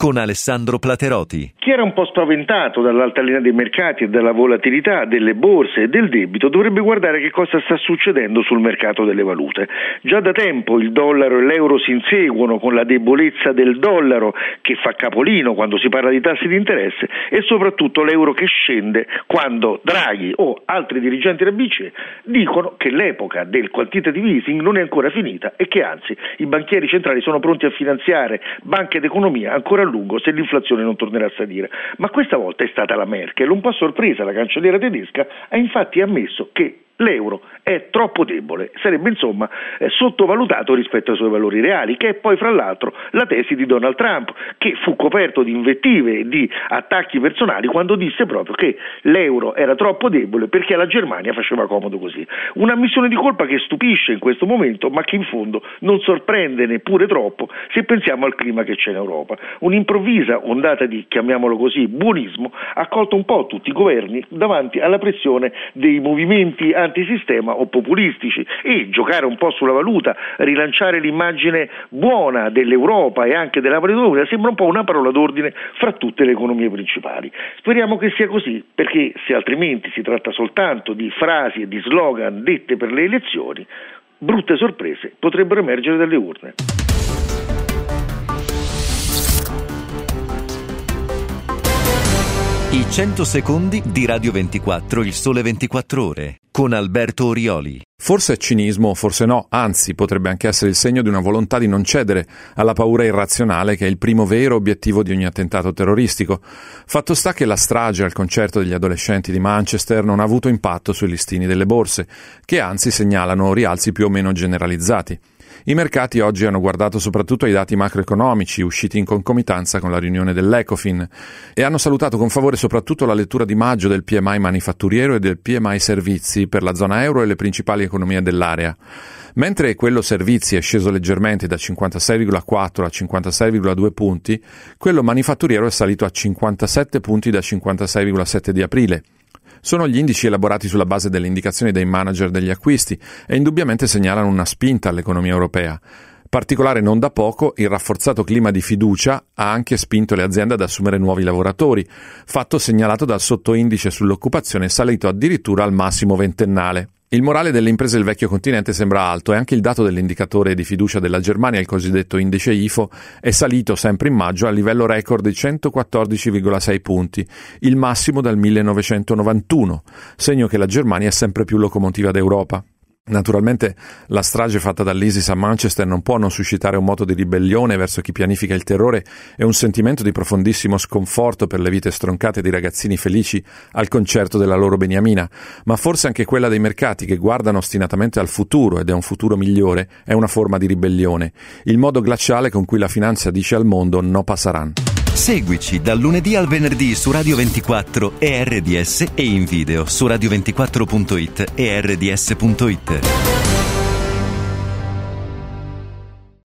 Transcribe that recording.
con Alessandro Plateroti. Chi era un po' spaventato dall'altalena dei mercati e dalla volatilità delle borse e del debito dovrebbe guardare che cosa sta succedendo sul mercato delle valute. Già da tempo il dollaro e l'euro si inseguono con la debolezza del dollaro che fa capolino quando si parla di tassi di interesse e soprattutto l'euro che scende quando Draghi o altri dirigenti della BCE dicono che l'epoca del quantitative easing non è ancora finita e che anzi i banchieri centrali sono pronti a finanziare banche ed economia ancora lungo se l'inflazione non tornerà a salire. Ma questa volta è stata la Merkel, un po' sorpresa la cancelliera tedesca, ha infatti ammesso che l'euro è troppo debole, sarebbe insomma eh, sottovalutato rispetto ai suoi valori reali, che è poi fra l'altro la tesi di Donald Trump, che fu coperto di invettive e di attacchi personali quando disse proprio che l'euro era troppo debole perché alla Germania faceva comodo così. Una missione di colpa che stupisce in questo momento, ma che in fondo non sorprende neppure troppo se pensiamo al clima che c'è in Europa. Un'improvvisa ondata di, chiamiamolo così, buonismo ha colto un po' tutti i governi davanti alla pressione dei movimenti anti antisistema o populistici e giocare un po' sulla valuta, rilanciare l'immagine buona dell'Europa e anche della unica sembra un po' una parola d'ordine fra tutte le economie principali. Speriamo che sia così, perché se altrimenti si tratta soltanto di frasi e di slogan dette per le elezioni, brutte sorprese potrebbero emergere dalle urne. 100 secondi di Radio 24, il sole 24 ore, con Alberto Orioli. Forse è cinismo, forse no, anzi potrebbe anche essere il segno di una volontà di non cedere alla paura irrazionale che è il primo vero obiettivo di ogni attentato terroristico. Fatto sta che la strage al concerto degli adolescenti di Manchester non ha avuto impatto sui listini delle borse, che anzi segnalano rialzi più o meno generalizzati. I mercati oggi hanno guardato soprattutto ai dati macroeconomici usciti in concomitanza con la riunione dell'Ecofin e hanno salutato con favore soprattutto la lettura di maggio del PMI manifatturiero e del PMI servizi per la zona euro e le principali economie dell'area. Mentre quello servizi è sceso leggermente da 56,4 a 56,2 punti, quello manifatturiero è salito a 57 punti da 56,7 di aprile. Sono gli indici elaborati sulla base delle indicazioni dei manager degli acquisti e indubbiamente segnalano una spinta all'economia europea. Particolare non da poco, il rafforzato clima di fiducia ha anche spinto le aziende ad assumere nuovi lavoratori, fatto segnalato dal sottoindice sull'occupazione salito addirittura al massimo ventennale. Il morale delle imprese del vecchio continente sembra alto e anche il dato dell'indicatore di fiducia della Germania, il cosiddetto indice IFO, è salito sempre in maggio a livello record di 114,6 punti, il massimo dal 1991, segno che la Germania è sempre più locomotiva d'Europa. Naturalmente la strage fatta dall'ISIS a Manchester non può non suscitare un moto di ribellione verso chi pianifica il terrore e un sentimento di profondissimo sconforto per le vite stroncate di ragazzini felici al concerto della loro beniamina, ma forse anche quella dei mercati che guardano ostinatamente al futuro ed è un futuro migliore è una forma di ribellione, il modo glaciale con cui la finanza dice al mondo no passaran. Seguici dal lunedì al venerdì su Radio 24 e RDS e in video su radio24.it e rds.it.